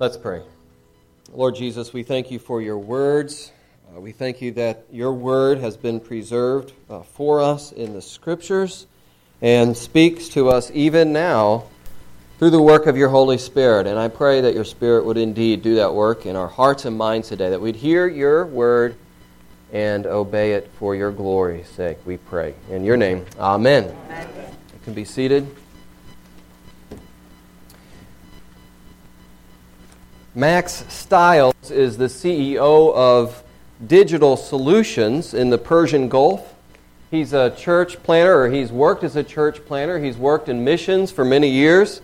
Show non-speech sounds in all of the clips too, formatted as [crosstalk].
Let's pray. Lord Jesus, we thank you for your words. Uh, we thank you that your word has been preserved uh, for us in the scriptures and speaks to us even now through the work of your Holy Spirit. And I pray that your Spirit would indeed do that work in our hearts and minds today, that we'd hear your word and obey it for your glory's sake, we pray. In your name, amen. amen. You can be seated. Mack Stiles is the CEO of Digital Solutions in the Persian Gulf. He's a church planter, or he's worked as a church planter. He's worked in missions for many years.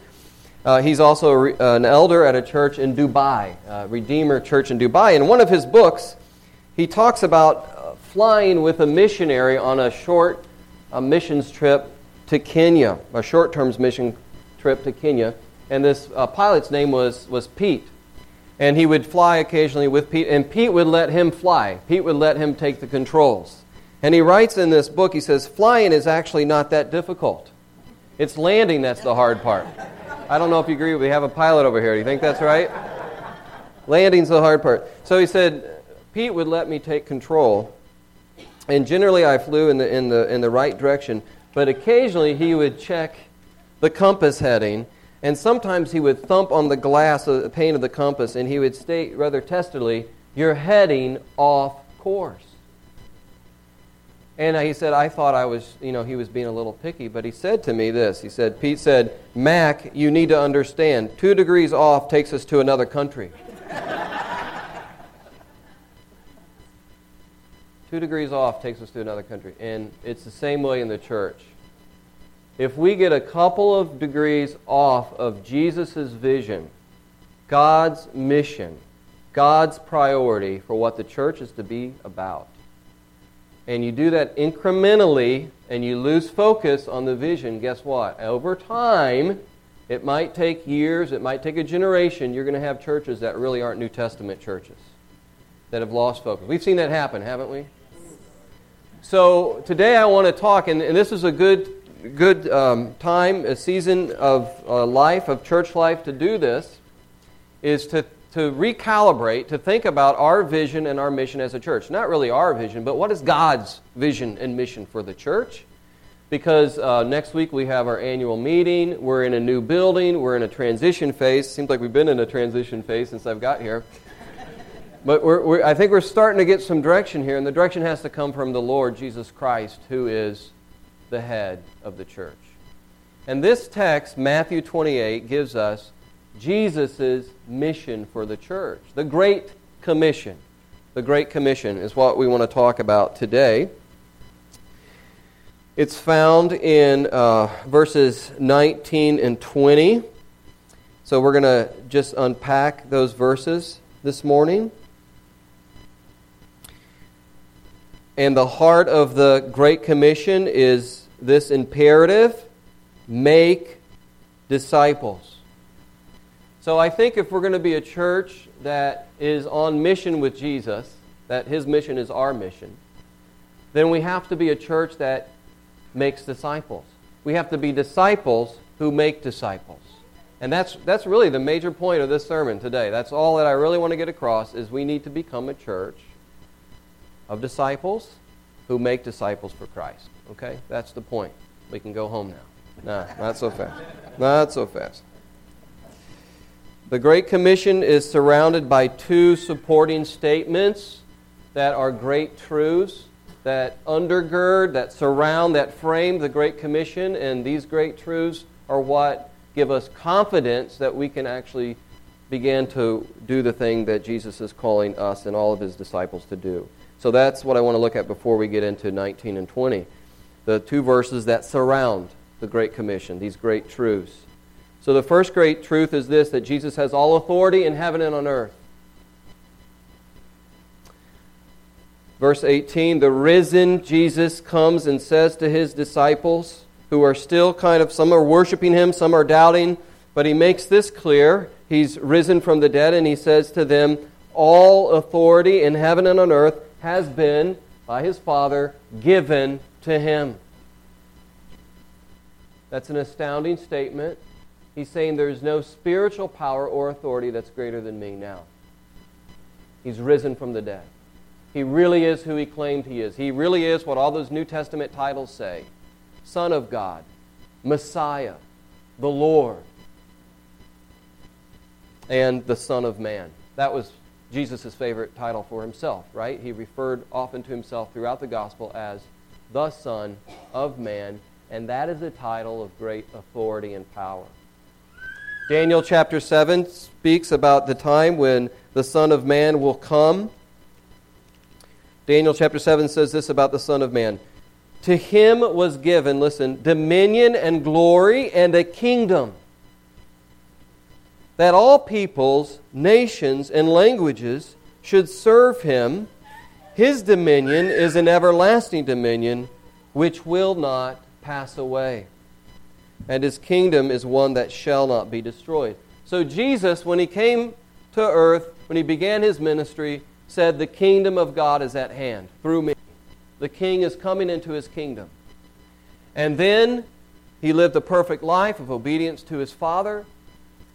Uh, he's also re- an elder at a church in Dubai, uh, Redeemer Church in Dubai. In one of his books, he talks about uh, flying with a missionary on a short missions trip to Kenya, a short term mission trip to Kenya. And this uh, pilot's name was, was Pete and he would fly occasionally with Pete, and Pete would let him fly. Pete would let him take the controls. And he writes in this book, he says, flying is actually not that difficult. It's landing that's the hard part. I don't know if you agree, we have a pilot over here. Do you think that's right? Landing's the hard part. So he said, Pete would let me take control, and generally I flew in the, in the, in the right direction, but occasionally he would check the compass heading and sometimes he would thump on the glass, of the pane of the compass, and he would state rather testily, You're heading off course. And uh, he said, I thought I was, you know, he was being a little picky, but he said to me this. He said, Pete said, Mack, you need to understand, two degrees off takes us to another country. [laughs] two degrees off takes us to another country. And it's the same way in the church if we get a couple of degrees off of Jesus' vision, God's mission, God's priority for what the church is to be about, and you do that incrementally and you lose focus on the vision, guess what? Over time, it might take years, it might take a generation, you're going to have churches that really aren't New Testament churches that have lost focus. We've seen that happen, haven't we? So today I want to talk, and, and this is a good good um, time, a season of uh, life, of church life to do this, is to, to recalibrate, to think about our vision and our mission as a church. Not really our vision, but what is God's vision and mission for the church? Because uh, next week we have our annual meeting. We're in a new building. We're in a transition phase. Seems like we've been in a transition phase since I've got here. [laughs] But we're, we're, I think we're starting to get some direction here, and the direction has to come from the Lord Jesus Christ, who is the head of the church. And this text, Matthew 28, gives us Jesus' mission for the church. The Great Commission. The Great Commission is what we want to talk about today. It's found in uh, verses 19 and 20. So we're going to just unpack those verses this morning. And the heart of the Great Commission is this imperative make disciples. So I think if we're going to be a church that is on mission with Jesus, that his mission is our mission, then we have to be a church that makes disciples. We have to be disciples who make disciples. And that's, that's really the major point of this sermon today. That's all that I really want to get across is we need to become a church of disciples who make disciples for Christ. Okay? That's the point. We can go home now. Nah, not so fast. Not so fast. The Great Commission is surrounded by two supporting statements that are great truths that undergird, that surround, that frame the Great Commission, and these great truths are what give us confidence that we can actually begin to do the thing that Jesus is calling us and all of his disciples to do. So that's what I want to look at before we get into 19 and 20 the two verses that surround the Great Commission, these great truths. So the first great truth is this that Jesus has all authority in heaven and on earth. Verse 18 the risen Jesus comes and says to his disciples, who are still kind of, some are worshiping him, some are doubting, but he makes this clear. He's risen from the dead, and he says to them, All authority in heaven and on earth has been, by his Father, given to him. That's an astounding statement. He's saying there's no spiritual power or authority that's greater than me now. He's risen from the dead. He really is who he claimed he is. He really is what all those New Testament titles say Son of God, Messiah, the Lord, and the Son of Man. That was Jesus' favorite title for himself, right? He referred often to himself throughout the gospel as the Son of Man, and that is a title of great authority and power. Daniel chapter 7 speaks about the time when the Son of Man will come. Daniel chapter 7 says this about the Son of Man To him was given, listen, dominion and glory and a kingdom that all peoples, nations, and languages should serve him. His dominion is an everlasting dominion which will not pass away. And his kingdom is one that shall not be destroyed. So, Jesus, when he came to earth, when he began his ministry, said, The kingdom of God is at hand through me. The king is coming into his kingdom. And then he lived a perfect life of obedience to his Father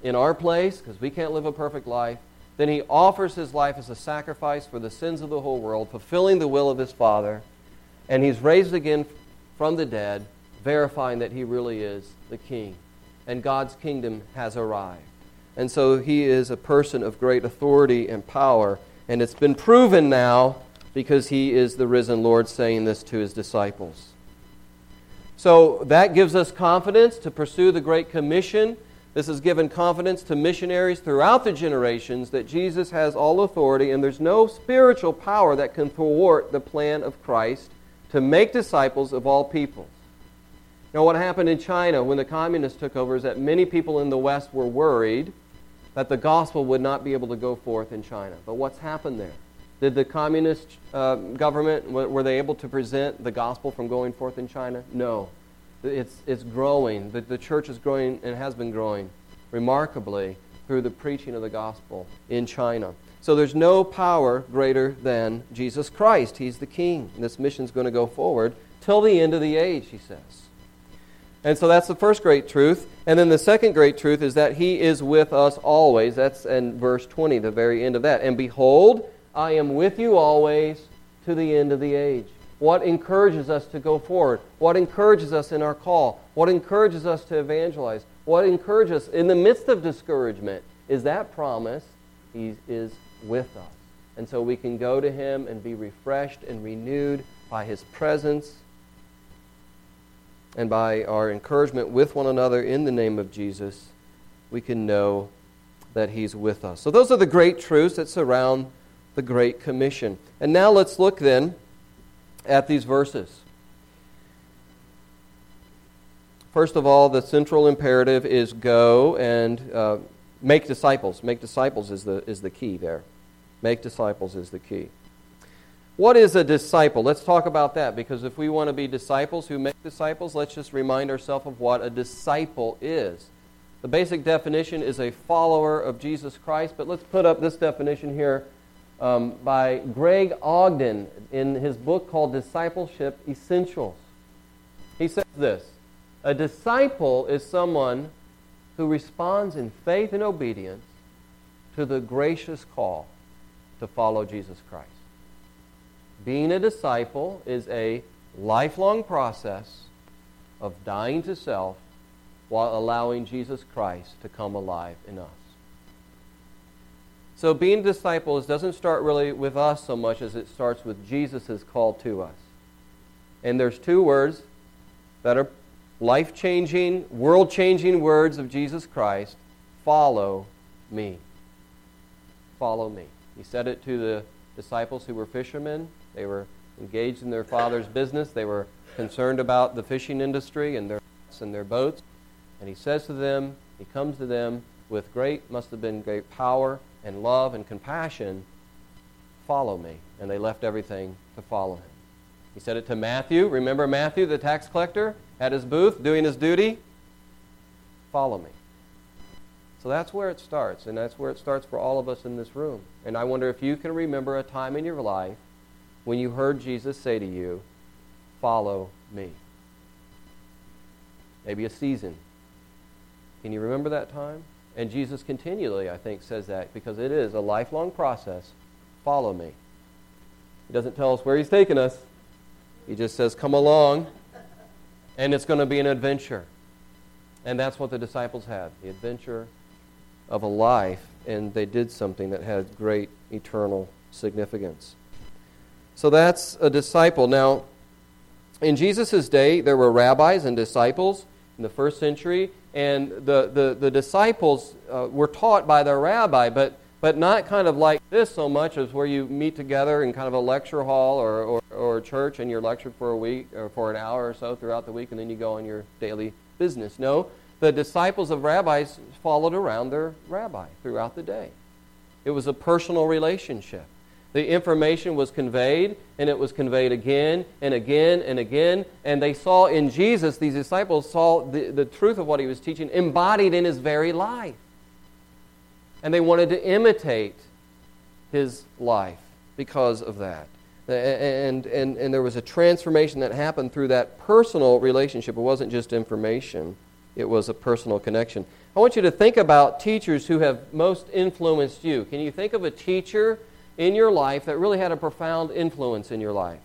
in our place because we can't live a perfect life. Then he offers his life as a sacrifice for the sins of the whole world, fulfilling the will of his Father. And he's raised again from the dead, verifying that he really is the king. And God's kingdom has arrived. And so he is a person of great authority and power. And it's been proven now because he is the risen Lord saying this to his disciples. So that gives us confidence to pursue the Great Commission this has given confidence to missionaries throughout the generations that Jesus has all authority and there's no spiritual power that can thwart the plan of Christ to make disciples of all peoples. Now, what happened in China when the communists took over is that many people in the West were worried that the gospel would not be able to go forth in China. But what's happened there? Did the communist uh, government, were they able to present the gospel from going forth in China? No. It's, it's growing. The, the church is growing and has been growing remarkably through the preaching of the gospel in China. So there's no power greater than Jesus Christ. He's the king. And this mission is going to go forward till the end of the age, he says. And so that's the first great truth. And then the second great truth is that he is with us always. That's in verse 20, the very end of that. And behold, I am with you always to the end of the age. What encourages us to go forward? What encourages us in our call? What encourages us to evangelize? What encourages us in the midst of discouragement is that promise He is with us. And so we can go to Him and be refreshed and renewed by His presence and by our encouragement with one another in the name of Jesus. We can know that He's with us. So, those are the great truths that surround the Great Commission. And now let's look then at these verses. First of all, the central imperative is go and uh, make disciples. Make disciples is the, is the key there. Make disciples is the key. What is a disciple? Let's talk about that because if we want to be disciples who make disciples, let's just remind ourselves of what a disciple is. The basic definition is a follower of Jesus Christ, but let's put up this definition here um, by Greg Ogden in his book called Discipleship Essentials. He says this A disciple is someone who responds in faith and obedience to the gracious call to follow Jesus Christ. Being a disciple is a lifelong process of dying to self while allowing Jesus Christ to come alive in us. So being disciples doesn't start really with us so much as it starts with Jesus' call to us. And there's two words that are life changing, world changing words of Jesus Christ follow me. Follow me. He said it to the disciples who were fishermen. They were engaged in their father's business, they were concerned about the fishing industry and their, and their boats. And he says to them, he comes to them with great, must have been great power and love and compassion, follow me. And they left everything to follow him. He said it to Matthew. Remember Matthew, the tax collector, at his booth doing his duty? Follow me. So that's where it starts, and that's where it starts for all of us in this room. And I wonder if you can remember a time in your life when you heard Jesus say to you, Follow me. Maybe a season Can you remember that time? And Jesus continually, I think, says that because it is a lifelong process. Follow me. He doesn't tell us where he's taking us. He just says, Come along, and it's going to be an adventure. And that's what the disciples had the adventure of a life, and they did something that had great eternal significance. So that's a disciple. Now, in Jesus' day, there were rabbis and disciples in the first century, and the, the, the disciples uh, were taught by their rabbi, but but not kind of like this so much as where you meet together in kind of a lecture hall or, or, or church and you're lectured for a week or for an hour or so throughout the week and then you go on your daily business. No, the disciples of rabbis followed around their rabbi throughout the day. It was a personal relationship. The information was conveyed, and it was conveyed again and again and again. And they saw in Jesus, these disciples saw the, the truth of what he was teaching embodied in his very life and they wanted to imitate his life because of that. And, and, and there was a transformation that happened through that personal relationship. It wasn't just information, it was a personal connection. I want you to think about teachers who have most influenced you. Can you think of a teacher in your life that really had a profound influence in your life?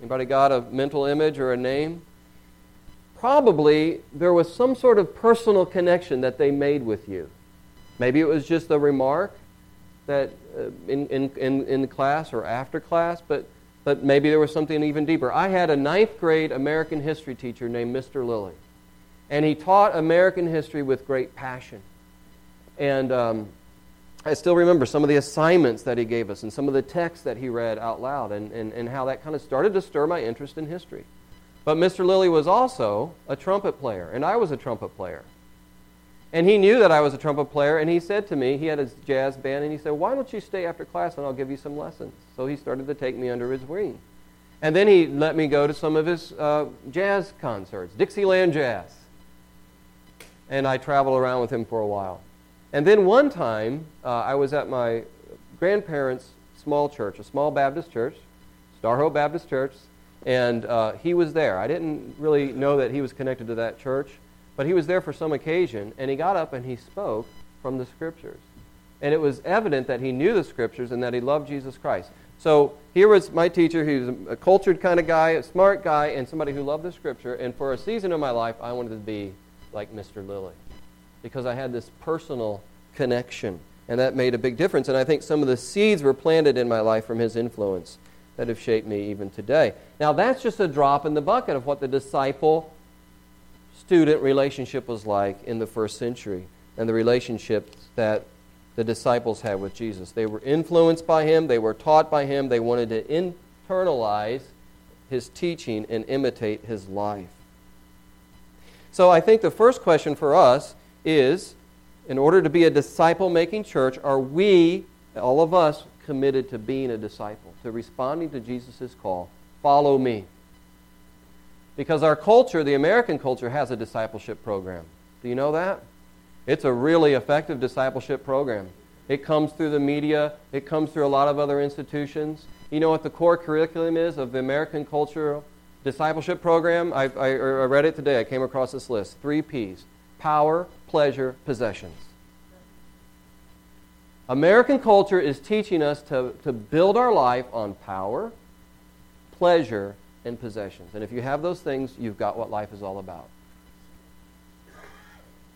Anybody got a mental image or a name? Probably there was some sort of personal connection that they made with you. Maybe it was just a remark that uh, in, in, in, in class or after class, but, but maybe there was something even deeper. I had a ninth grade American history teacher named Mr. Lilly, and he taught American history with great passion. And um, I still remember some of the assignments that he gave us and some of the texts that he read out loud and, and, and how that kind of started to stir my interest in history. But Mr. Lilly was also a trumpet player, and I was a trumpet player. And he knew that I was a trumpet player, and he said to me, he had his jazz band, and he said, Why don't you stay after class and I'll give you some lessons? So he started to take me under his wing. And then he let me go to some of his uh, jazz concerts, Dixieland Jazz. And I traveled around with him for a while. And then one time, uh, I was at my grandparents' small church, a small Baptist church, Star Hope Baptist Church, and uh, he was there. I didn't really know that he was connected to that church. But he was there for some occasion, and he got up and he spoke from the Scriptures. And it was evident that he knew the Scriptures and that he loved Jesus Christ. So here was my teacher, he was a cultured kind of guy, a smart guy, and somebody who loved the Scripture. And for a season of my life, I wanted to be like Mr. Lilly because I had this personal connection. And that made a big difference. And I think some of the seeds were planted in my life from his influence that have shaped me even today. Now, that's just a drop in the bucket of what the disciple student relationship was like in the first century and the relationships that the disciples had with Jesus. They were influenced by him, they were taught by him, they wanted to internalize his teaching and imitate his life. So I think the first question for us is in order to be a disciple making church, are we, all of us, committed to being a disciple, to responding to Jesus' call? Follow me. Because our culture, the American culture, has a discipleship program. Do you know that? It's a really effective discipleship program. It comes through the media, it comes through a lot of other institutions. You know what the core curriculum is of the American cultural discipleship program? I, I, I read it today. I came across this list three P's power, pleasure, possessions. American culture is teaching us to, to build our life on power, pleasure, and possessions. And if you have those things, you've got what life is all about.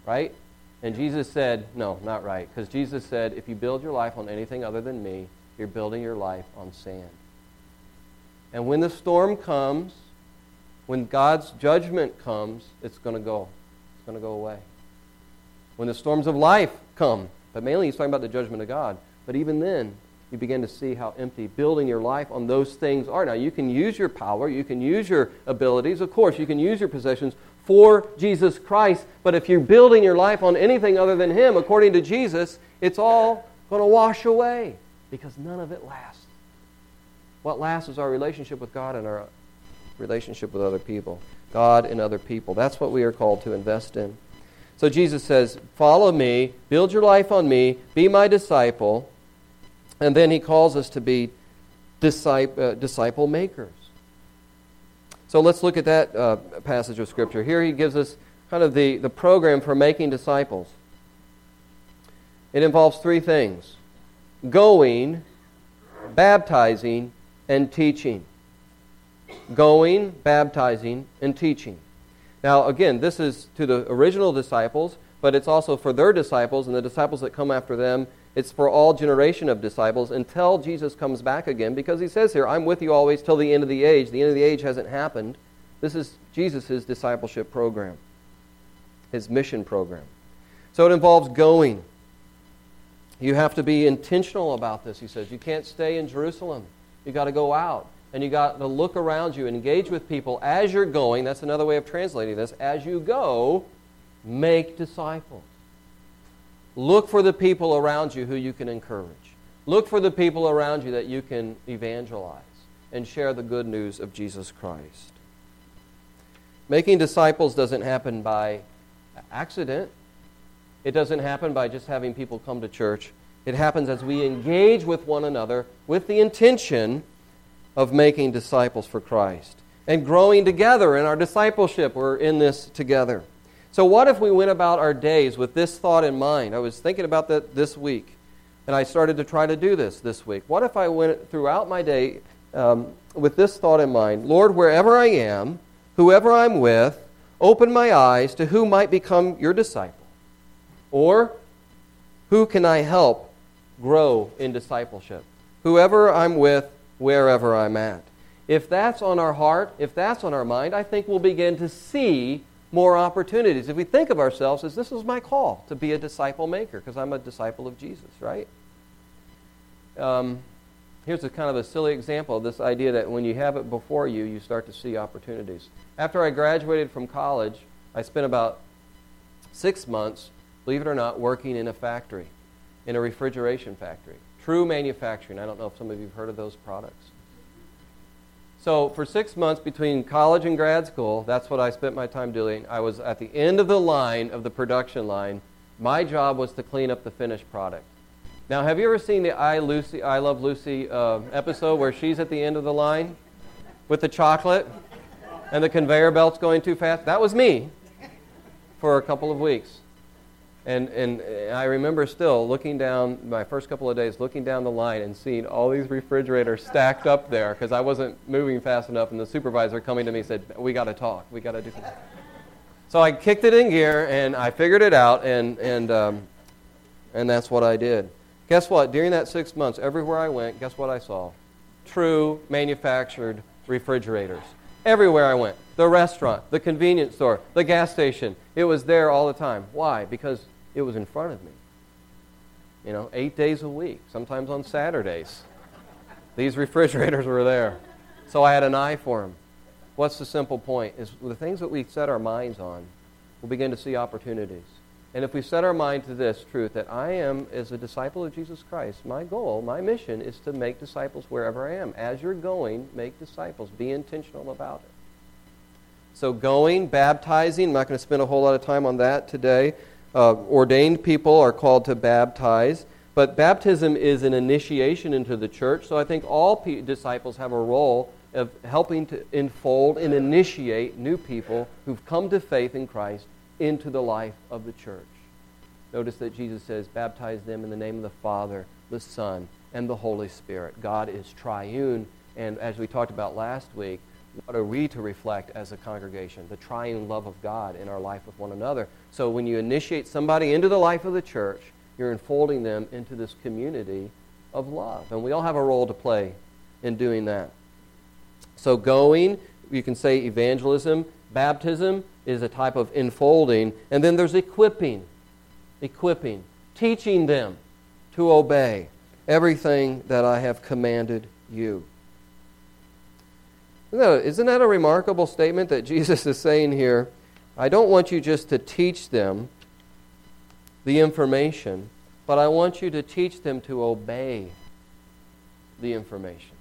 Right? And Jesus said, no, not right. Because Jesus said, if you build your life on anything other than me, you're building your life on sand. And when the storm comes, when God's judgment comes, it's going to go. Going to go away. When the storms of life come, but mainly he's talking about the judgment of God. But even then, you begin to see how empty building your life on those things are. Now, you can use your power, you can use your abilities, of course, you can use your possessions for Jesus Christ, but if you're building your life on anything other than Him, according to Jesus, it's all going to wash away because none of it lasts. What lasts is our relationship with God and our relationship with other people. God and other people. That's what we are called to invest in. So Jesus says, Follow me, build your life on me, be my disciple. And then he calls us to be disciple, uh, makers. So let's look at that uh, passage of Scripture. Here he gives us kind of the, the program for making disciples. It involves three things going, baptizing, and teaching. Going, baptizing, and teaching. Now, again, this is to the original disciples, but it's also for their disciples and the disciples that come after them. It's for all generation of disciples until Jesus comes back again, because he says here, I'm with you always till the end of the age. The end of the age hasn't happened. This is Jesus' discipleship program, his mission program. So it involves going. You have to be intentional about this, he says. You can't stay in Jerusalem. You've got to go out and you got to look around you engage with people as you're going. That's another way of translating this. As you go, make disciples. Look for the people around you who you can encourage. Look for the people around you that you can evangelize and share the good news of Jesus Christ. Making disciples doesn't happen by accident. It doesn't happen by just having people come to church. It happens as we engage with one another with the intention of making disciples for Christ and growing together in our discipleship. We're in this together. So, what if we went about our days with this thought in mind? I was thinking about that this week, and I started to try to do this this week. What if I went throughout my day um, with this thought in mind? Lord, wherever I am, whoever I'm with, open my eyes to who might become your disciple. Or, who can I help grow in discipleship? Whoever I'm with, wherever I'm at. If that's on our heart, if that's on our mind, I think we'll begin to see more opportunities. If we think of ourselves as this is my call to be a disciple maker, because I'm a disciple of Jesus, right? Um, here's a kind of a silly example of this idea that when you have it before you, you start to see opportunities. After I graduated from college, I spent about six months, believe it or not, working in a factory, in a refrigeration factory. True manufacturing. I don't know if some of you have heard of those products. So, for six months between college and grad school, that's what I spent my time doing. I was at the end of the line of the production line. My job was to clean up the finished product. Now, have you ever seen the I, Lucy, I Love Lucy uh, episode where she's at the end of the line with the chocolate and the conveyor belt's going too fast? That was me for a couple of weeks. And, and I remember still looking down, my first couple of days, looking down the line and seeing all these refrigerators stacked up there because I wasn't moving fast enough. And the supervisor coming to me said, We got to talk. We got to do something. So I kicked it in gear and I figured it out, and, and, um, and that's what I did. Guess what? During that six months, everywhere I went, guess what I saw? True manufactured refrigerators. Everywhere I went. The restaurant, the convenience store, the gas station. It was there all the time. Why? Because it was in front of me. You know, eight days a week, sometimes on Saturdays. These refrigerators were there. So I had an eye for them. What's the simple point? Is the things that we set our minds on, we'll begin to see opportunities. And if we set our mind to this truth that I am, as a disciple of Jesus Christ, my goal, my mission is to make disciples wherever I am. As you're going, make disciples. Be intentional about it. So, going, baptizing, I'm not going to spend a whole lot of time on that today. Uh, ordained people are called to baptize, but baptism is an initiation into the church. So I think all p- disciples have a role of helping to enfold and initiate new people who've come to faith in Christ into the life of the church. Notice that Jesus says, baptize them in the name of the Father, the Son, and the Holy Spirit. God is triune, and as we talked about last week, what are we to reflect as a congregation? The triune love of God in our life with one another. So when you initiate somebody into the life of the church, you're enfolding them into this community of love. And we all have a role to play in doing that. So going, you can say evangelism. Baptism is a type of enfolding. And then there's equipping. Equipping. Teaching them to obey everything that I have commanded you. Isn't that, a, remarkable statement that Jesus is saying here? I don't want you just to teach them the information, but I want you to teach them to obey the information.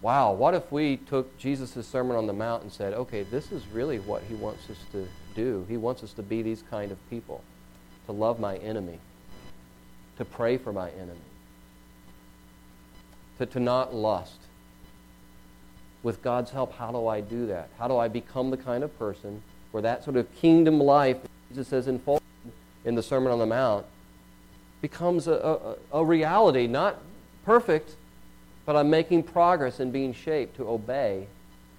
Wow, what if we took Jesus' Sermon on the Mount and said, okay, this is really what he wants us to do? He wants us to be these kind of people, to love my enemy, to pray for my enemy, to, to not lust, with God's help, how do I do that? How do I become the kind of person where that sort of kingdom life Jesus says unfolded in the Sermon on the Mount becomes a, a, a reality, not perfect, but I'm making progress in being shaped to obey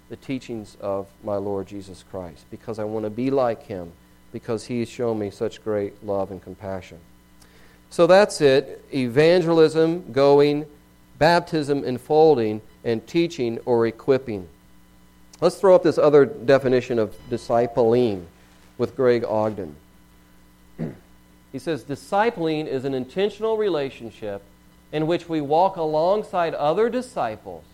the teachings of my Lord Jesus Christ because I want to be like him because he has shown me such great love and compassion. So that's it evangelism, going, baptism, enfolding, and teaching or equipping. Let's throw up this other definition of discipling with Greg Ogden. [clears throat] he says discipling is an intentional relationship in which we walk alongside other disciples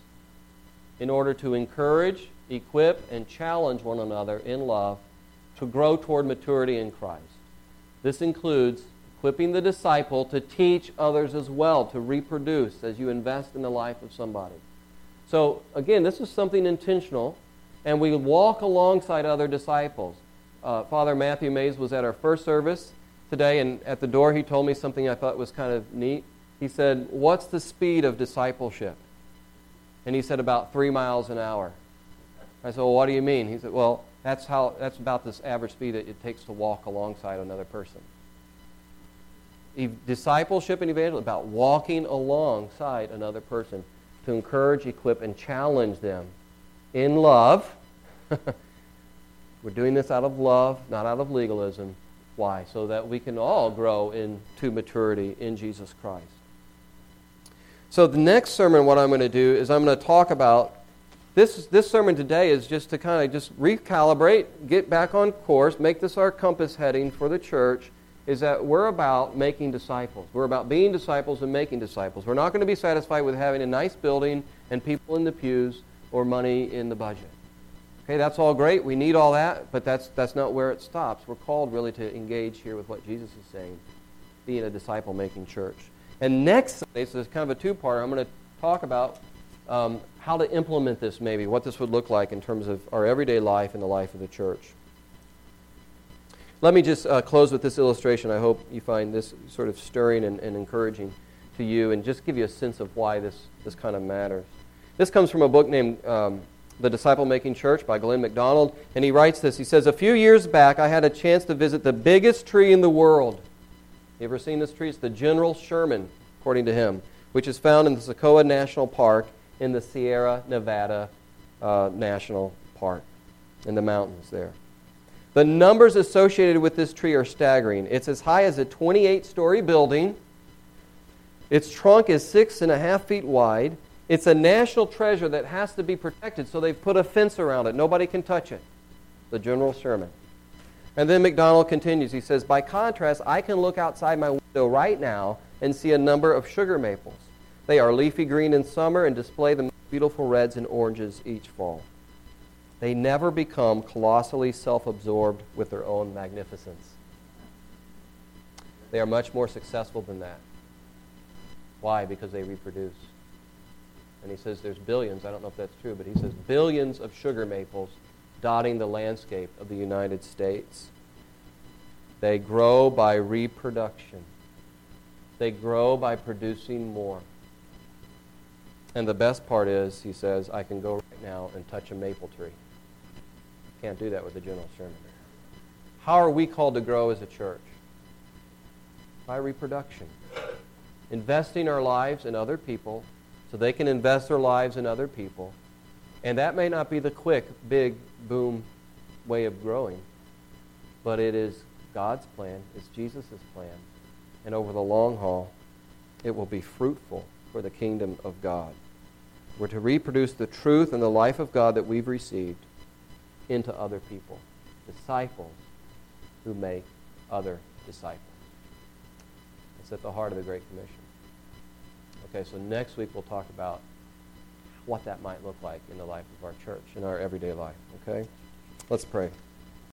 in order to encourage, equip, and challenge one another in love to grow toward maturity in Christ. This includes equipping the disciple to teach others as well, to reproduce as you invest in the life of somebody. So, again, this is something intentional, and we walk alongside other disciples. Uh, Father Matthew Mays was at our first service today, and at the door he told me something I thought was kind of neat. He said, What's the speed of discipleship? And he said, About three miles an hour. I said, Well, what do you mean? He said, Well, that's, how, that's about this average speed that it takes to walk alongside another person. Discipleship and evangelism about walking alongside another person to encourage, equip, and challenge them in love. [laughs] We're doing this out of love, not out of legalism. Why? So that we can all grow into maturity in Jesus Christ. So, the next sermon, what I'm going to do is I'm going to talk about this, this sermon today is just to kind of just recalibrate, get back on course, make this our compass heading for the church, is that we're about making disciples. We're about being disciples and making disciples. We're not going to be satisfied with having a nice building and people in the pews or money in the budget. Okay, that's all great. We need all that, but that's, that's not where it stops. We're called really to engage here with what Jesus is saying, being a disciple making church. And next Sunday, so it's kind of a two part, I'm going to talk about um, how to implement this maybe, what this would look like in terms of our everyday life and the life of the church. Let me just uh, close with this illustration. I hope you find this sort of stirring and, and encouraging to you and just give you a sense of why this, this kind of matters. This comes from a book named um, The Disciple Making Church by Glenn McDonald, and he writes this. He says, A few years back, I had a chance to visit the biggest tree in the world. You ever seen this tree? It's the General Sherman, according to him, which is found in the Sequoia National Park in the Sierra Nevada uh, National Park, in the mountains there. The numbers associated with this tree are staggering. It's as high as a 28 story building. Its trunk is six and a half feet wide. It's a national treasure that has to be protected, so they've put a fence around it. Nobody can touch it. The General Sherman. And then McDonald continues. He says, By contrast, I can look outside my window right now and see a number of sugar maples. They are leafy green in summer and display the most beautiful reds and oranges each fall. They never become colossally self absorbed with their own magnificence. They are much more successful than that. Why? Because they reproduce. And he says there's billions, I don't know if that's true, but he says billions of sugar maples dotting the landscape of the United States. They grow by reproduction, they grow by producing more. And the best part is, he says, I can go right now and touch a maple tree. Can't do that with a General Sherman. How are we called to grow as a church? By reproduction. Investing our lives in other people so they can invest their lives in other people. And that may not be the quick, big, boom way of growing, but it is God's plan, it's Jesus' plan. And over the long haul, it will be fruitful for the kingdom of God. We're to reproduce the truth and the life of God that we've received into other people, disciples who make other disciples. It's at the heart of the Great Commission. Okay, so next week we'll talk about what that might look like in the life of our church, in our everyday life. Okay? Let's pray.